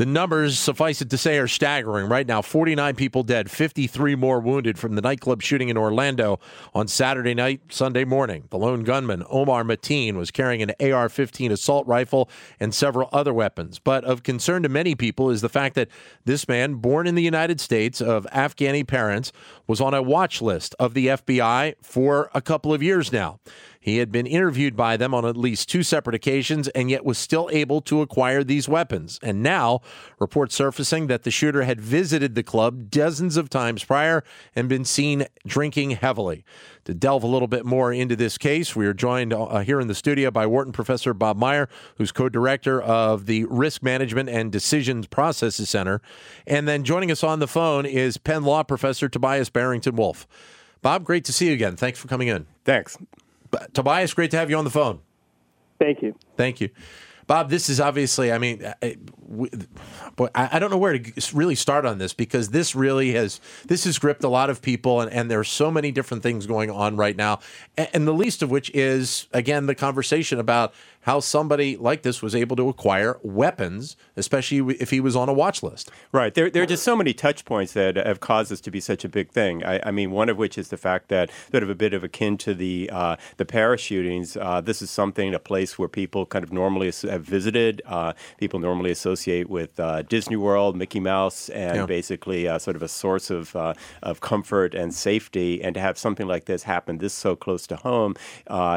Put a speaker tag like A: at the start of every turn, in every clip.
A: The numbers, suffice it to say, are staggering. Right now, 49 people dead, 53 more wounded from the nightclub shooting in Orlando on Saturday night, Sunday morning. The lone gunman, Omar Mateen, was carrying an AR 15 assault rifle and several other weapons. But of concern to many people is the fact that this man, born in the United States of Afghani parents, was on a watch list of the FBI for a couple of years now. He had been interviewed by them on at least two separate occasions and yet was still able to acquire these weapons. And now, reports surfacing that the shooter had visited the club dozens of times prior and been seen drinking heavily. To delve a little bit more into this case, we are joined uh, here in the studio by Wharton professor Bob Meyer, who's co director of the Risk Management and Decisions Processes Center. And then joining us on the phone is Penn Law professor Tobias Barrington Wolff. Bob, great to see you again. Thanks for coming in.
B: Thanks.
A: Tobias, great to have you on the phone.
C: Thank you.
A: Thank you. Bob, this is obviously, I mean, I, I don't know where to really start on this because this really has, this has gripped a lot of people and, and there are so many different things going on right now. And, and the least of which is, again, the conversation about how somebody like this was able to acquire weapons, especially if he was on a watch list.
B: Right. There, there are just so many touch points that have caused this to be such a big thing. I, I mean, one of which is the fact that sort of a bit of akin to the uh, the Paris shootings. Uh, this is something, a place where people kind of normally have visited. Uh, people normally associate with uh, Disney World, Mickey Mouse, and yeah. basically uh, sort of a source of uh, of comfort and safety. And to have something like this happen this so close to home,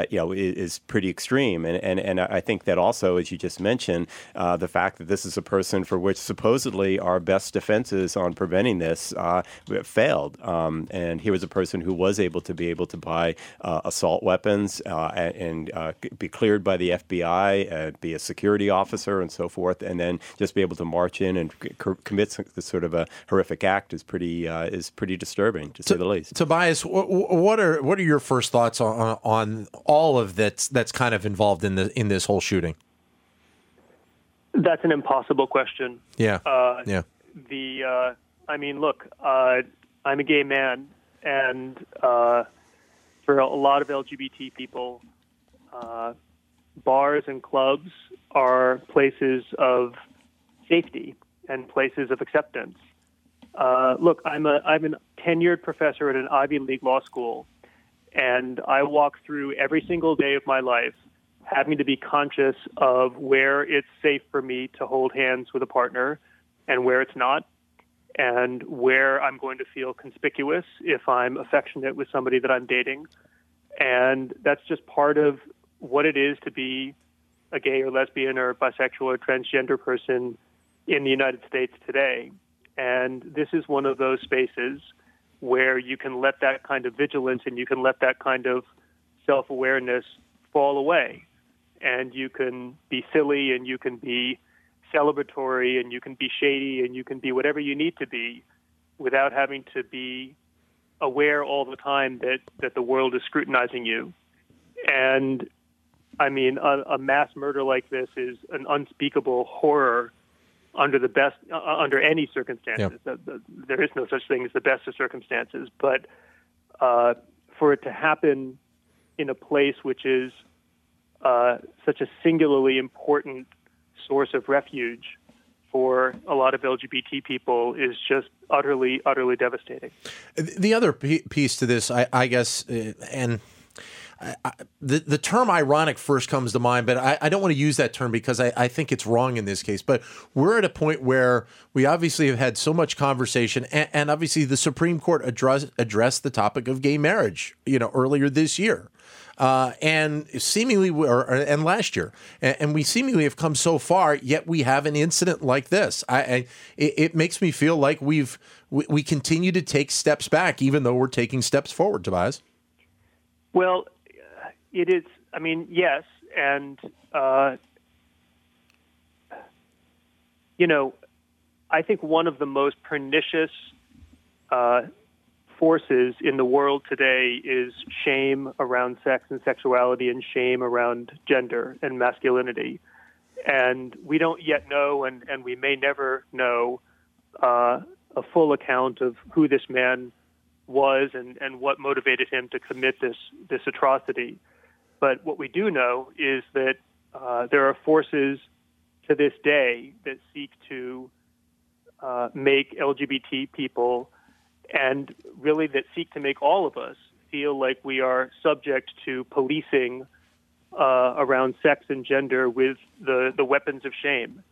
B: you know, is, is pretty extreme. And and and I think that also, as you just mentioned, uh, the fact that this is a person for which supposedly our best defenses on preventing this uh, failed. Um, and he was a person who was able to be able to buy uh, assault weapons uh, and, uh, be cleared by the FBI, be a security officer, and so forth, and then just be able to march in and commit this sort of a horrific act is pretty is pretty disturbing, to, to say the least.
A: Tobias, what are what are your first thoughts on on all of that's that's kind of involved in the in this whole shooting?
C: That's an impossible question.
A: Yeah. Uh, yeah.
C: The uh, I mean, look, uh, I'm a gay man, and uh, for a lot of LGBT people, uh, bars and clubs are places of safety and places of acceptance. Uh, look, I'm a I'm a tenured professor at an Ivy League law school, and I walk through every single day of my life having to be conscious of where it's safe for me to hold hands with a partner and where it's not, and where I'm going to feel conspicuous if I'm affectionate with somebody that I'm dating. And that's just part of what it is to be a gay or lesbian or bisexual or transgender person in the United States today. And this is one of those spaces where you can let that kind of vigilance and you can let that kind of self awareness fall away and you can be silly and you can be celebratory and you can be shady and you can be whatever you need to be without having to be aware all the time that, that the world is scrutinizing you. And I mean, a, a mass murder like this is an unspeakable horror under the best, uh, under any circumstances. Yep. The, the, there is no such thing as the best of circumstances, but uh, for it to happen in a place which is uh, such a singularly important source of refuge for a lot of LGBT people is just utterly, utterly devastating.
A: The other piece to this, I, I guess, uh, and I, the the term ironic first comes to mind, but I, I don't want to use that term because I, I, think it's wrong in this case. But we're at a point where we obviously have had so much conversation, and, and obviously the Supreme Court address, addressed the topic of gay marriage, you know, earlier this year uh, and seemingly, or, and last year, and, and, we seemingly have come so far. Yet we have an incident like this. I, I it, it, makes me feel like we've we, we, continue to take steps back, even though we're taking steps forward. Tobias.
C: Well, it is. I mean, yes, and uh, you know, I think one of the most pernicious. Uh, forces in the world today is shame around sex and sexuality and shame around gender and masculinity. And we don't yet know, and, and we may never know, uh, a full account of who this man was and, and what motivated him to commit this, this atrocity. But what we do know is that uh, there are forces to this day that seek to uh, make LGBT people and really that seek to make all of us feel like we are subject to policing uh, around sex and gender with the, the weapons of shame.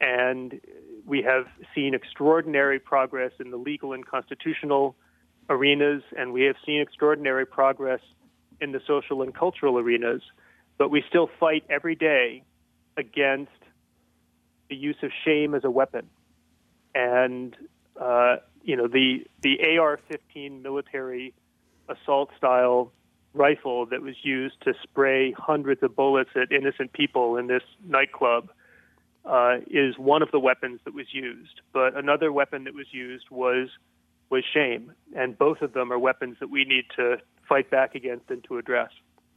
C: And we have seen extraordinary progress in the legal and constitutional arenas, and we have seen extraordinary progress in the social and cultural arenas, but we still fight every day against the use of shame as a weapon. And uh, you know the the AR-15 military assault style rifle that was used to spray hundreds of bullets at innocent people in this nightclub uh, is one of the weapons that was used. But another weapon that was used was was shame, and both of them are weapons that we need to fight back against and to address.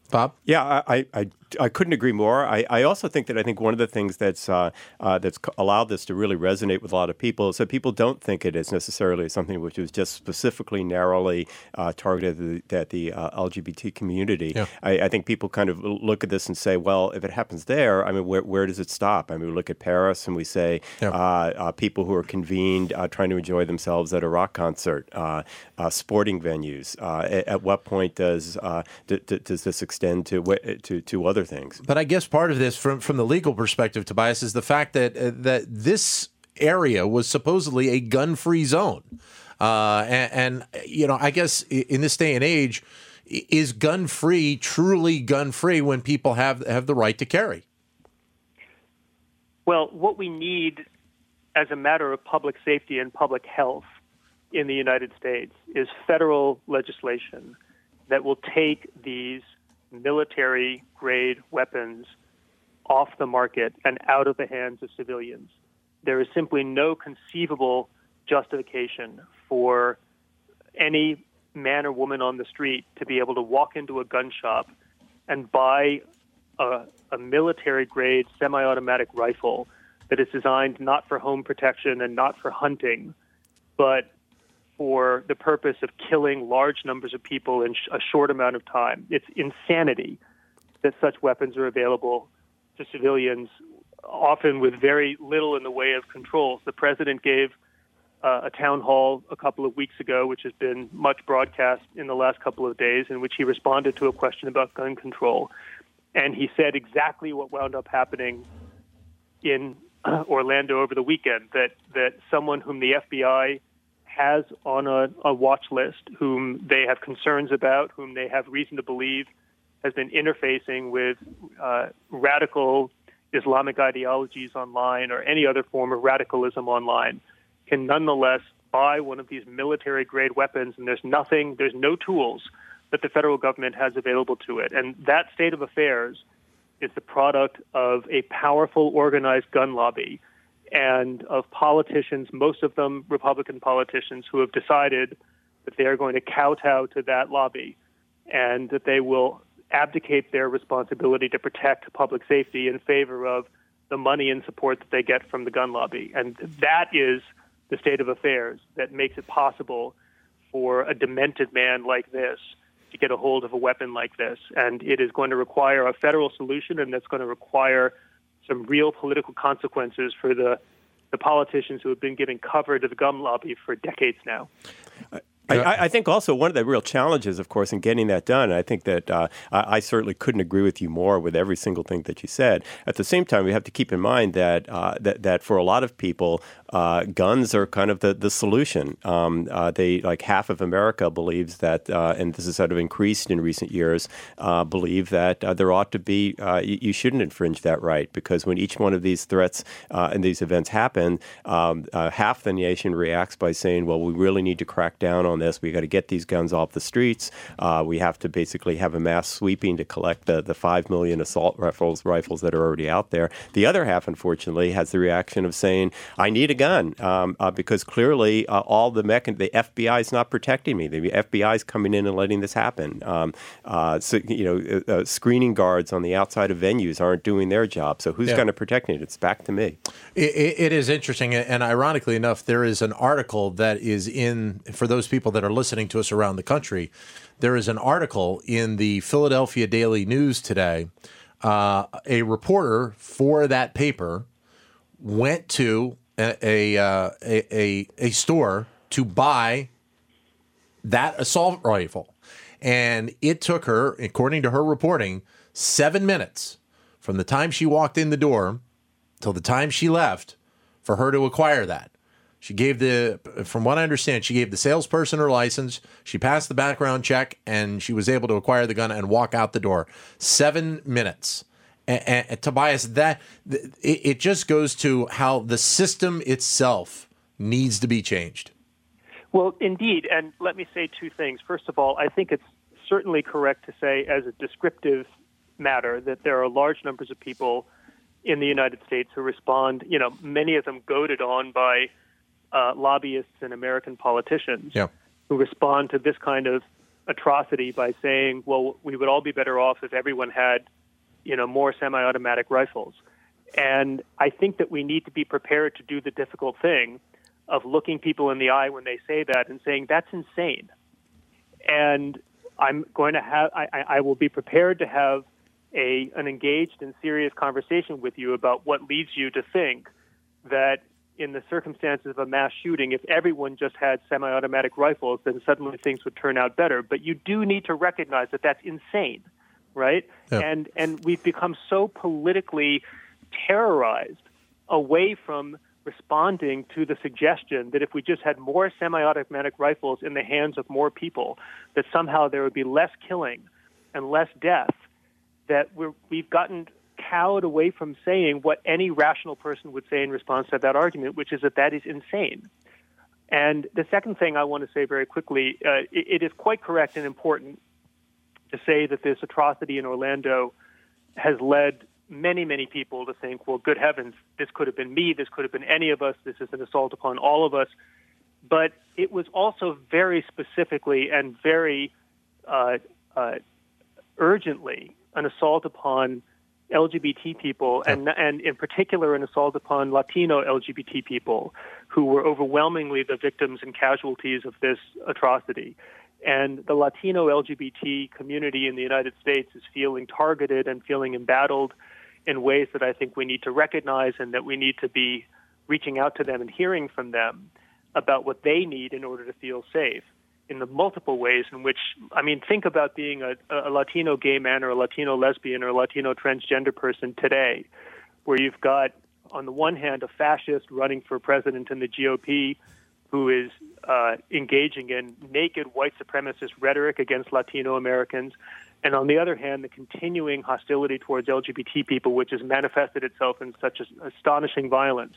A: Bob?
B: Yeah, I, I, I couldn't agree more. I, I also think that I think one of the things that's uh, uh, that's allowed this to really resonate with a lot of people is that people don't think it is necessarily something which is just specifically narrowly uh, targeted at the, uh, LGBT community. Yeah. I, I, think people kind of look at this and say, well, if it happens there, I mean, where, where does it stop? I mean, we look at Paris and we say yeah. Uh, uh, people who are convened trying to enjoy themselves at a rock concert, sporting venues. At, at, what point does d- d- does this extend to to to other things.
A: But I guess part of this, from from the legal perspective, Tobias, is the fact that uh, that this area was supposedly a gun-free zone, uh, and, and you know, I guess in this day and age, is gun-free truly gun-free when people have have the right to carry?
C: Well, what we need as a matter of public safety and public health in the United States is federal legislation that will take these military grade weapons off the market and out of the hands of civilians. There is simply no conceivable justification for any man or woman on the street to be able to walk into a gun shop and buy a, a military grade semi automatic rifle that is designed not for home protection and not for hunting, but for the purpose of killing large numbers of people in sh- a short amount of time. It's insanity that such weapons are available to civilians, often with very little in the way of controls. The president gave uh, a town hall a couple of weeks ago, which has been much broadcast in the last couple of days, in which he responded to a question about gun control. And he said exactly what wound up happening in uh, Orlando over the weekend that, that someone whom the FBI has on a, a watch list, whom they have concerns about, whom they have reason to believe has been interfacing with uh, radical Islamic ideologies online or any other form of radicalism online, can nonetheless buy one of these military grade weapons, and there's nothing, there's no tools that the federal government has available to it. And that state of affairs is the product of a powerful organized gun lobby and of politicians, most of them Republican politicians, who have decided that they are going to kowtow to that lobby and that they will abdicate their responsibility to protect public safety in favor of the money and support that they get from the gun lobby. And that is the state of affairs that makes it possible for a demented man like this to get a hold of a weapon like this. And it is going to require a federal solution, and that's going to require some real political consequences for the the politicians who have been giving cover to the gum lobby for decades now.
B: I, I, think also one of the real challenges, of course, in getting that done, I think that uh, I, I, certainly couldn't agree with you more with every single thing that you said. At the same time, we have to keep in mind that uh, that, that for a lot of people, uh, guns are kind of the, the solution. Um, uh, they like half of America believes that, uh, and this has sort of increased in recent years, uh, believe that there ought to be you, you, shouldn't infringe that right because when each one of these threats and these events happen, um, half the nation reacts by saying, "Well, we really need to crack down on." this. We got to get these guns off the streets. Uh, we have to basically have a mass sweeping to collect the, the five million assault rifles rifles that are already out there. The other half, unfortunately, has the reaction of saying, "I need a gun," um, uh, because clearly uh, all the mechan- the FBI is not protecting me. The FBI is coming in and letting this happen. Um, uh, so you know, uh, uh, screening guards on the outside of venues aren't doing their job. So who's
A: Yeah.
B: going to protect me? It's back to me.
A: It, it, it is interesting, and ironically enough, there is an article that is in for those people that are listening to us around the country. There is an article in the Philadelphia Daily News today. Uh, a reporter for that paper went to a a, uh, a a a store to buy that assault rifle, and it took her, according to her reporting, seven minutes from the time she walked in the door till the time she left for her to acquire that. She gave the, from what I understand, she gave the salesperson her license. She passed the background check, and she was able to acquire the gun and walk out the door. Seven minutes. And, and Tobias, that it, it just goes to how the system itself needs to be changed.
C: Well, indeed. And let me say two things. First of all, I think it's certainly correct to say, as a descriptive matter, that there are large numbers of people in the United States who respond, you know, many of them goaded on by uh, lobbyists and American politicians
A: Yeah.
C: who respond to this kind of atrocity by saying, well, we would all be better off if everyone had, you know, more semi automatic rifles. And I think that we need to be prepared to do the difficult thing of looking people in the eye when they say that and saying, that's insane. And I'm going to have, I, I I will be prepared to have a, an engaged and serious conversation with you about what leads you to think that in the circumstances of a mass shooting, if everyone just had semi automatic rifles, then suddenly things would turn out better. But you do need to recognize that that's insane, right?
A: Yeah.
C: And, and we've become so politically terrorized away from responding to the suggestion that if we just had more semi automatic rifles in the hands of more people, that somehow there would be less killing and less death, that we're, we've gotten cowed away from saying what any rational person would say in response to that argument, which is that that is insane. And the second thing I want to say very quickly uh, it, it is quite correct and important to say that this atrocity in Orlando has led many, many people to think, well, good heavens, this could have been me, this could have been any of us, this is an assault upon all of us. But it was also very specifically and very uh, uh, urgently an assault upon LGBT people, and and in particular an assault upon Latino LGBT people, who were overwhelmingly the victims and casualties of this atrocity. And the Latino LGBT community in the United States is feeling targeted and feeling embattled in ways that I think we need to recognize and that we need to be reaching out to them and hearing from them about what they need in order to feel safe in the multiple ways in which, I mean, think about being a, a Latino gay man or a Latino lesbian or a Latino transgender person today, where you've got, on the one hand, a fascist running for president in the GOP who is uh, engaging in naked white supremacist rhetoric against Latino Americans. And on the other hand, the continuing hostility towards LGBT people, which has manifested itself in such astonishing violence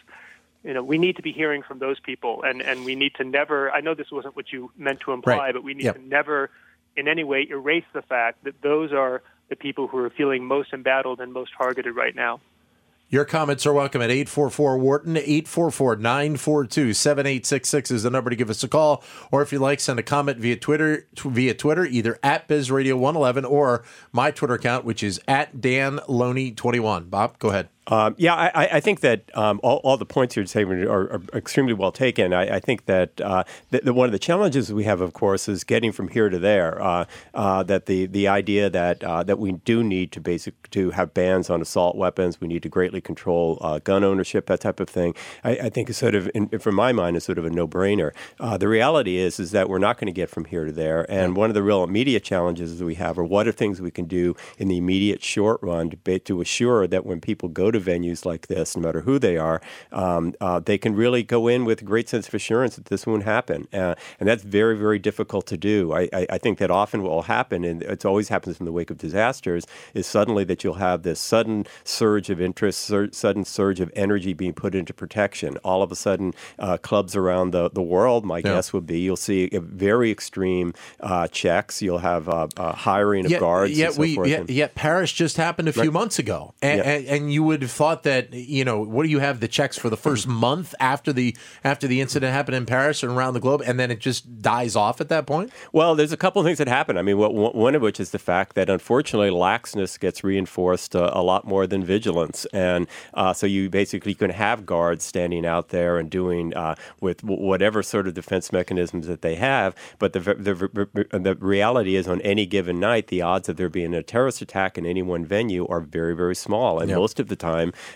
C: you know, we need to be hearing from those people, and, and we need to never. I know this wasn't what you meant to imply,
A: Right.
C: but we need
A: Yep.
C: to never, in any way, erase the fact that those are the people who are feeling most embattled and most targeted right now.
A: Your comments are welcome at 844 Wharton, 844 942 7866 is the number to give us a call. Or if you'd like, send a comment via Twitter, via Twitter, either at BizRadio111 or my Twitter account, which is at Dan Loney21. Bob, go ahead.
B: Um, yeah, I, I- think that um, all, all the points you're saying are, are extremely well taken. I, I think that uh, one of the challenges we have, of course, is getting from here to there. Uh, uh, that the, the idea that uh, that we do need to basic to have bans on assault weapons, we need to greatly control uh, gun ownership, that type of thing. I, I think is sort of, in, from my mind, is sort of a no brainer. Uh, the reality is is that we're not going to get from here to there. And one of the real immediate challenges that we have are what are things we can do in the immediate short run to, to assure that when people go to to venues like this, no matter who they are, um, uh, they can really go in with a great sense of assurance that this won't happen. Uh, and that's very, very difficult to do. I, I, I, think that often what will happen, and it always happens in the wake of disasters, is suddenly that you'll have this sudden surge of interest, sur- sudden surge of energy being put into protection. All of a sudden, uh, clubs around the, the world, my yeah. guess would be, you'll see very extreme uh, checks. You'll have uh, uh, hiring of yet, guards.
A: Yet,
B: so
A: we, yet, yet, Paris just happened a few right. months ago, and, yeah. and, and, you would have thought that you know what do you have the checks for the first month after the after the incident happened in Paris and around the globe, and then it just dies off at that point.
B: Well, there's a couple of things that happen. I mean, what, one of which is the fact that unfortunately laxness gets reinforced uh, a lot more than vigilance, and uh, so you basically can have guards standing out there and doing uh, with whatever sort of defense mechanisms that they have, but the, the the reality is on any given night, the odds of there being a terrorist attack in any one venue are very very small, and yep. most of the time,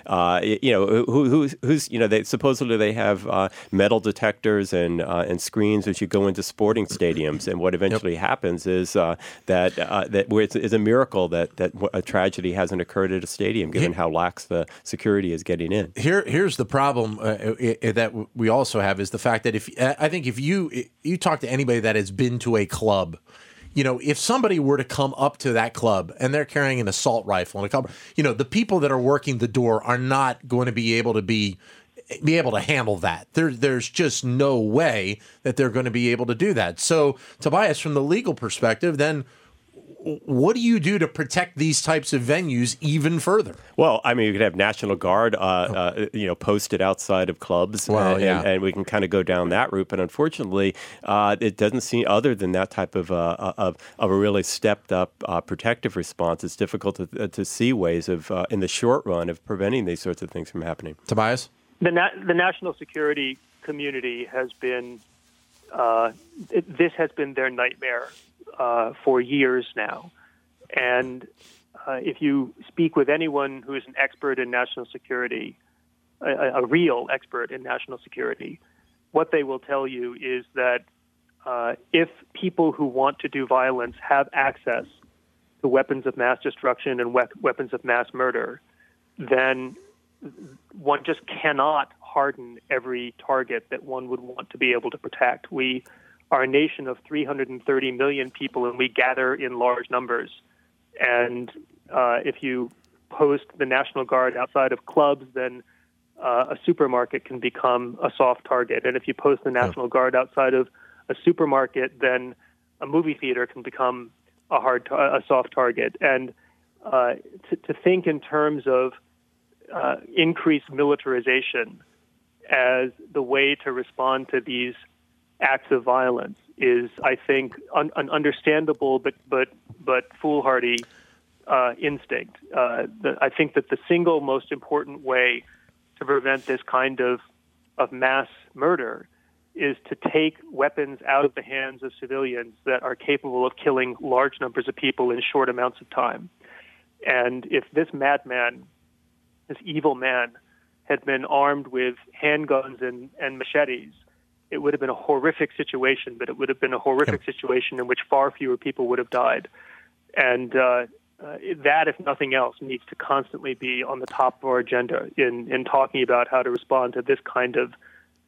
B: uh, you know, who, who's, who's you know they supposedly they have uh, metal detectors and uh, and screens as you go into sporting stadiums, and what eventually yep. happens is that that where it's, it's, a miracle that that a tragedy hasn't occurred at a stadium, given how lax the security is getting in.
A: Here, here's the problem uh, that we also have is the fact that if I think if you you talk to anybody that has been to a club you know, if somebody were to come up to that club and they're carrying an assault rifle and a couple, you know, the people that are working the door are not going to be able to be be able to handle that. There, there's just no way that they're going to be able to do that. So, Tobias, from the legal perspective, then what do you do to protect these types of venues even further?
B: Well, I mean, you could have National Guard, uh, uh, you know, posted outside of clubs, well, and, yeah. and, and, we can kind of go down that route. But unfortunately, uh, it doesn't seem other than that type of uh, of, of a really stepped up uh, protective response. It's difficult to, uh, to see ways of, in the short run, of preventing these sorts of things from happening.
A: Tobias,
C: the na- the national security community has been. It, this has been their nightmare uh, for years now. And uh, if you speak with anyone who is an expert in national security, a, a, real expert in national security, what they will tell you is that uh, if people who want to do violence have access to weapons of mass destruction and we- weapons of mass murder, then one just cannot harden every target that one would want to be able to protect. We are a nation of 330 million people, and we gather in large numbers. And uh, if you post the National Guard outside of clubs, then uh, a supermarket can become a soft target. And if you post the National Guard outside of a supermarket, then a movie theater can become a hard, a soft target. And uh, to, to, think in terms of uh, increased militarization as the way to respond to these acts of violence is, I think, un- an understandable but but but foolhardy uh, instinct. Uh, the, I think that the single most important way to prevent this kind of of mass murder is to take weapons out of the hands of civilians that are capable of killing large numbers of people in short amounts of time. And if this madman, this evil man, had been armed with handguns and, and machetes, it would have been a horrific situation, but it would have been a horrific situation in which far fewer people would have died. And uh, uh, that, if nothing else, needs to constantly be on the top of our agenda in, in talking about how to respond to this kind of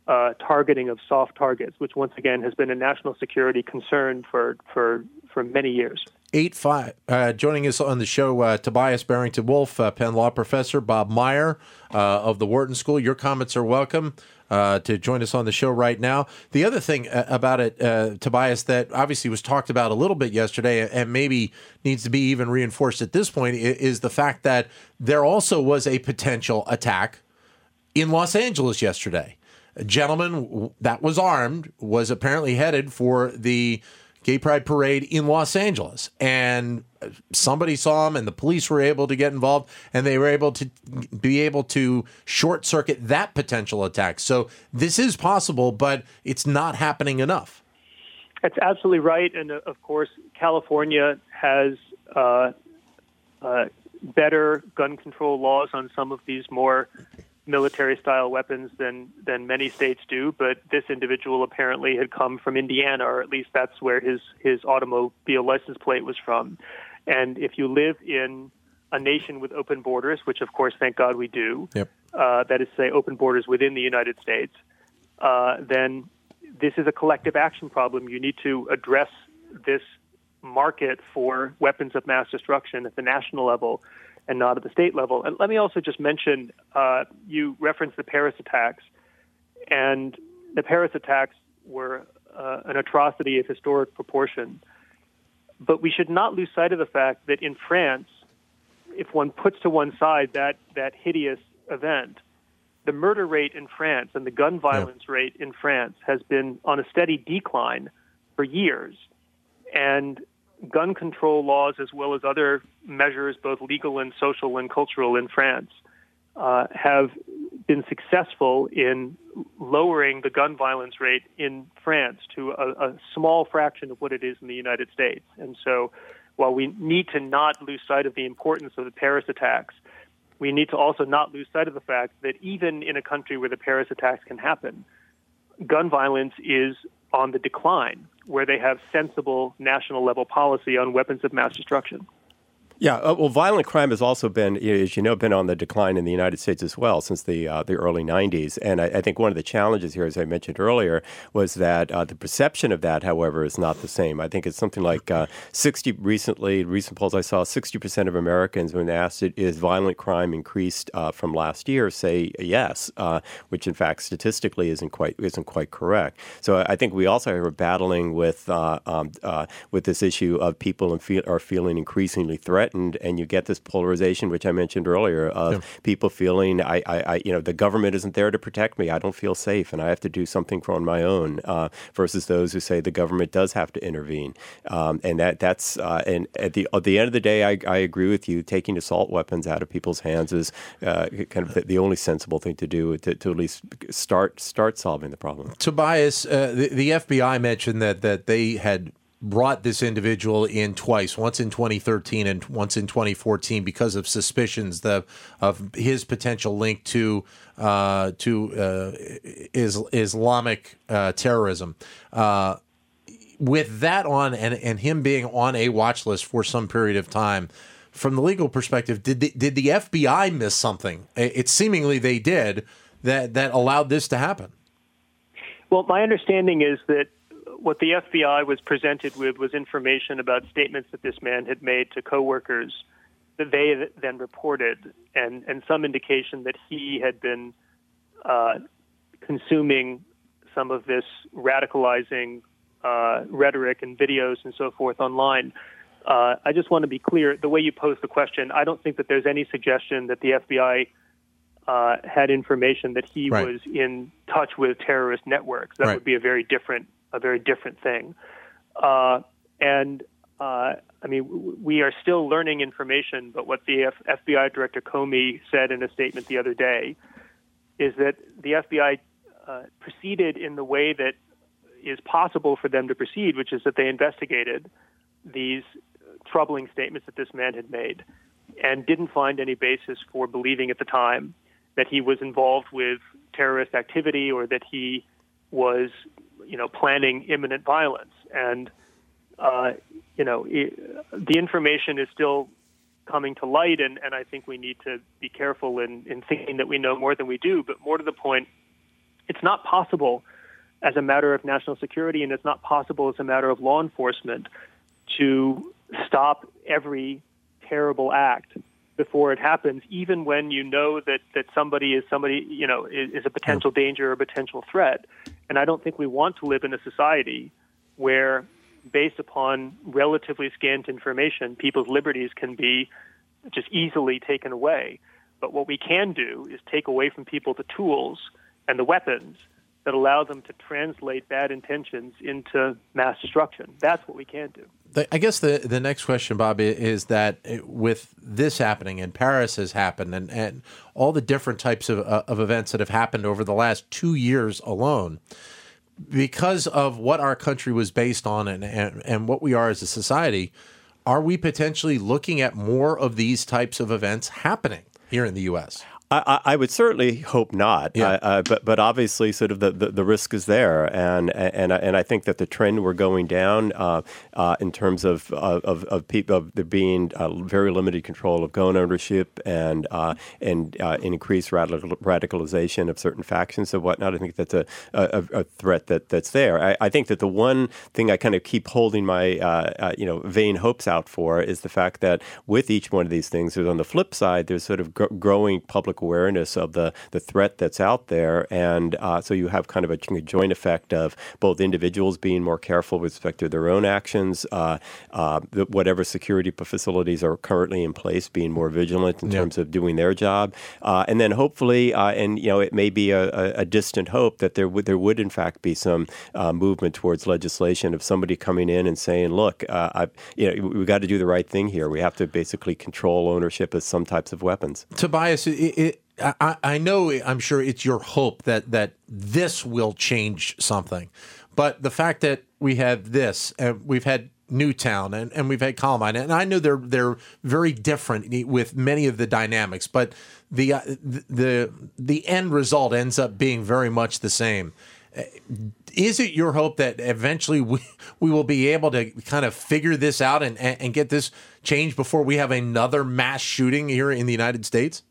C: uh, targeting of soft targets, which once again has been a national security concern for, for, for many years.
A: Eight five. Uh, joining us on the show, uh, Tobias Barrington Wolff, uh, Penn Law Professor, Bob Meyer uh, of the Wharton School. Your comments are welcome uh, to join us on the show right now. The other thing uh, about it, uh, Tobias, that obviously was talked about a little bit yesterday and maybe needs to be even reinforced at this point is the fact that there also was a potential attack in Los Angeles yesterday. A gentleman that was armed was apparently headed for the Gay Pride Parade in Los Angeles. And somebody saw him, and the police were able to get involved, and they were able to be able to short circuit that potential attack. So this is possible, but it's not happening enough.
C: That's absolutely right. And uh, of course, California has uh, uh, better gun control laws on some of these more military style weapons than than many states do, but this individual apparently had come from Indiana, or at least that's where his his automobile license plate was from. And if you live in a nation with open borders, which of course, thank God we do,
A: Yep.
C: uh, that is, say, open borders within the United States, uh, then this is a collective action problem. You need to address this market for weapons of mass destruction at the national level and not at the state level. And let me also just mention uh, you referenced the Paris attacks, and the Paris attacks were uh, an atrocity of historic proportion. But we should not lose sight of the fact that in France, if one puts to one side that, that hideous event, the murder rate in France and the gun violence yeah. rate in France has been on a steady decline for years. And gun control laws, as well as other measures, both legal and social and cultural in France, uh, have been successful in lowering the gun violence rate in France to a, a, small fraction of what it is in the United States. And so, while we need to not lose sight of the importance of the Paris attacks, we need to also not lose sight of the fact that even in a country where the Paris attacks can happen, gun violence is on the decline, where they have sensible national level policy on weapons of mass destruction.
B: Yeah, uh, well, violent crime has also been, as you know, been on the decline in the United States as well since the uh, the early '90s. And I, I, think one of the challenges here, as I mentioned earlier, was that uh, the perception of that, however, is not the same. I think it's something like uh, 60 recently. Recent polls I saw, 60 percent of Americans, when asked, "Is violent crime increased uh, from last year?" say yes, uh, which in fact statistically isn't quite isn't quite correct. So I think we also are battling with um, with this issue of people and feel, are feeling increasingly threatened threatened, and you get this polarization, which I mentioned earlier, of yeah. people feeling I, I, I, you know, the government isn't there to protect me. I don't feel safe, and I have to do something on my own. Uh, versus those who say the government does have to intervene, um, and that that's uh, and at the at the end of the day, I, I agree with you. Taking assault weapons out of people's hands is uh, kind of the, the, only sensible thing to do to, to, at least start start solving the problem.
A: Tobias, uh, the, the FBI mentioned that that they had brought this individual in twice, once in 2013 and once in 2014, because of suspicions the, of his potential link to uh, to uh, is, Islamic uh, terrorism. Uh, with that on, and and him being on a watch list for some period of time, from the legal perspective, did the, did the FBI miss something? It seemingly they did that that allowed this to happen.
C: Well, my understanding is that what the FBI was presented with was information about statements that this man had made to coworkers that they then reported, and, and some indication that he had been uh, consuming some of this radicalizing uh, rhetoric and videos and so forth online. Uh, I just want to be clear the way you pose the question, I don't think that there's any suggestion that the FBI uh, had information that he right. was in touch with terrorist networks. That right. would be a very different a very different thing. Uh, and uh, I mean, we are still learning information, but what the F- FBI Director Comey said in a statement the other day is that the FBI uh, proceeded in the way that is possible for them to proceed, which is that they investigated these troubling statements that this man had made and didn't find any basis for believing at the time that he was involved with terrorist activity or that he was you know, planning imminent violence. And, uh, you know, it, the information is still coming to light, and, and I think we need to be careful in, in thinking that we know more than we do. But more to the point, it's not possible as a matter of national security, and it's not possible as a matter of law enforcement to stop every terrible act before it happens, even when you know that, that somebody is somebody, you know, is, is a potential danger or potential threat. And I don't think we want to live in a society where, based upon relatively scant information, people's liberties can be just easily taken away. But what we can do is take away from people the tools and the weapons that allow them to translate bad intentions into mass destruction. That's what we can do.
A: I guess the, the next question, Bobby, is that with this happening and Paris has happened and, and all the different types of, uh, of events that have happened over the last two years alone, because of what our country was based on and, and, and what we are as a society, are we potentially looking at more of these types of events happening here in the U.S.?
B: I, I, would certainly hope not,
A: Yeah.
B: uh, uh, but but obviously, sort of the, the, the risk is there, and and and I think that the trend we're going down uh, uh, in terms of of, of people of there being uh, very limited control of gun ownership and uh, and uh, increased radical, radicalization of certain factions and whatnot. I think that's a, a, a threat that that's there. I, I think that the one thing I kind of keep holding my uh, uh, you know vain hopes out for is the fact that with each one of these things, there's on the flip side, there's sort of gr- growing public awareness of the the threat that's out there, and uh, so you have kind of a joint effect of both individuals being more careful with respect to their own actions, uh, uh, the, whatever security facilities are currently in place, being more vigilant in
A: Yeah.
B: terms of doing their job, uh, and then hopefully, uh, and you know, it may be a, a, distant hope that there would there would in fact be some uh, movement towards legislation of somebody coming in and saying, look, uh, I, you know, we got to do the right thing here. We have to basically control ownership of some types of weapons.
A: Tobias, it, it, I, I know, I'm sure it's your hope that that this will change something, but the fact that we have this, and we've had Newtown, and, and we've had Columbine, and I know they're they're very different with many of the dynamics, but the uh, the the end result ends up being very much the same. Is it your hope that eventually we, we will be able to kind of figure this out and, and, and get this changed before we have another mass shooting here in the United States?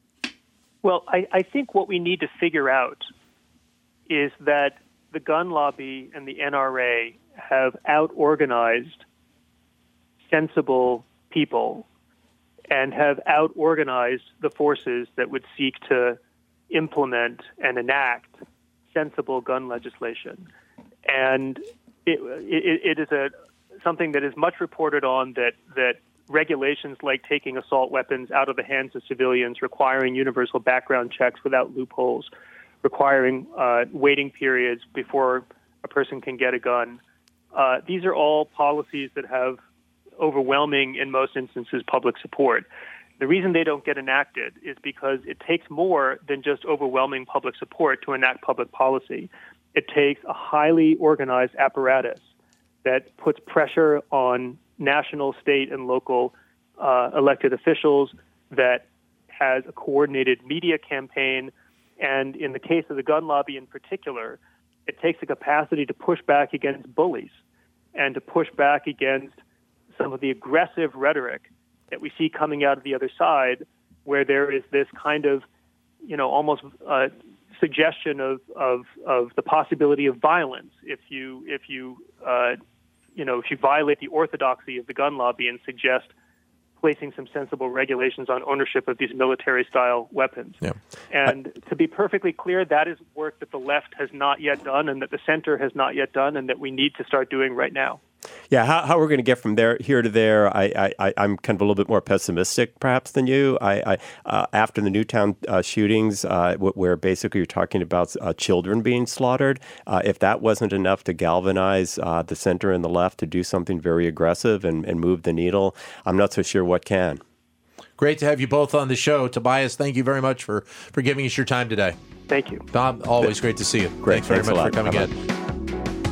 C: Well, I, I think what we need to figure out is that the gun lobby and the NRA have out organized sensible people and have out organized the forces that would seek to implement and enact sensible gun legislation. And it, it, it is a something that is much reported on that that regulations like taking assault weapons out of the hands of civilians, requiring universal background checks without loopholes, requiring uh, waiting periods before a person can get a gun. Uh, these are all policies that have overwhelming, in most instances, public support. The reason they don't get enacted is because it takes more than just overwhelming public support to enact public policy. It takes a highly organized apparatus that puts pressure on national, state, and local uh, elected officials, that has a coordinated media campaign, and in the case of the gun lobby in particular, it takes the capacity to push back against bullies and to push back against some of the aggressive rhetoric that we see coming out of the other side, where there is this kind of, you know, almost uh, suggestion of, of, of the possibility of violence if you if you uh, you know if you violate the orthodoxy of the gun lobby and suggest placing some sensible regulations on ownership of these military style weapons.
A: Yeah.
C: And to be perfectly clear, that is work that the left has not yet done and that the center has not yet done and that we need to start doing right now.
B: Yeah, how, how we're going to get from there here to there, I, I, I'm kind of a little bit more pessimistic perhaps than you. I, I uh, after the Newtown uh, shootings, uh, where basically you're talking about uh, children being slaughtered, uh, if that wasn't enough to galvanize uh, the center and the left to do something very aggressive and, and move the needle, I'm not so sure what can.
A: Great to have you both on the show. Tobias, thank you very much for, for giving us your time today.
C: Thank you.
A: Bob, always great to see you.
B: Great.
A: Thanks very
B: Thanks a
A: much for coming in.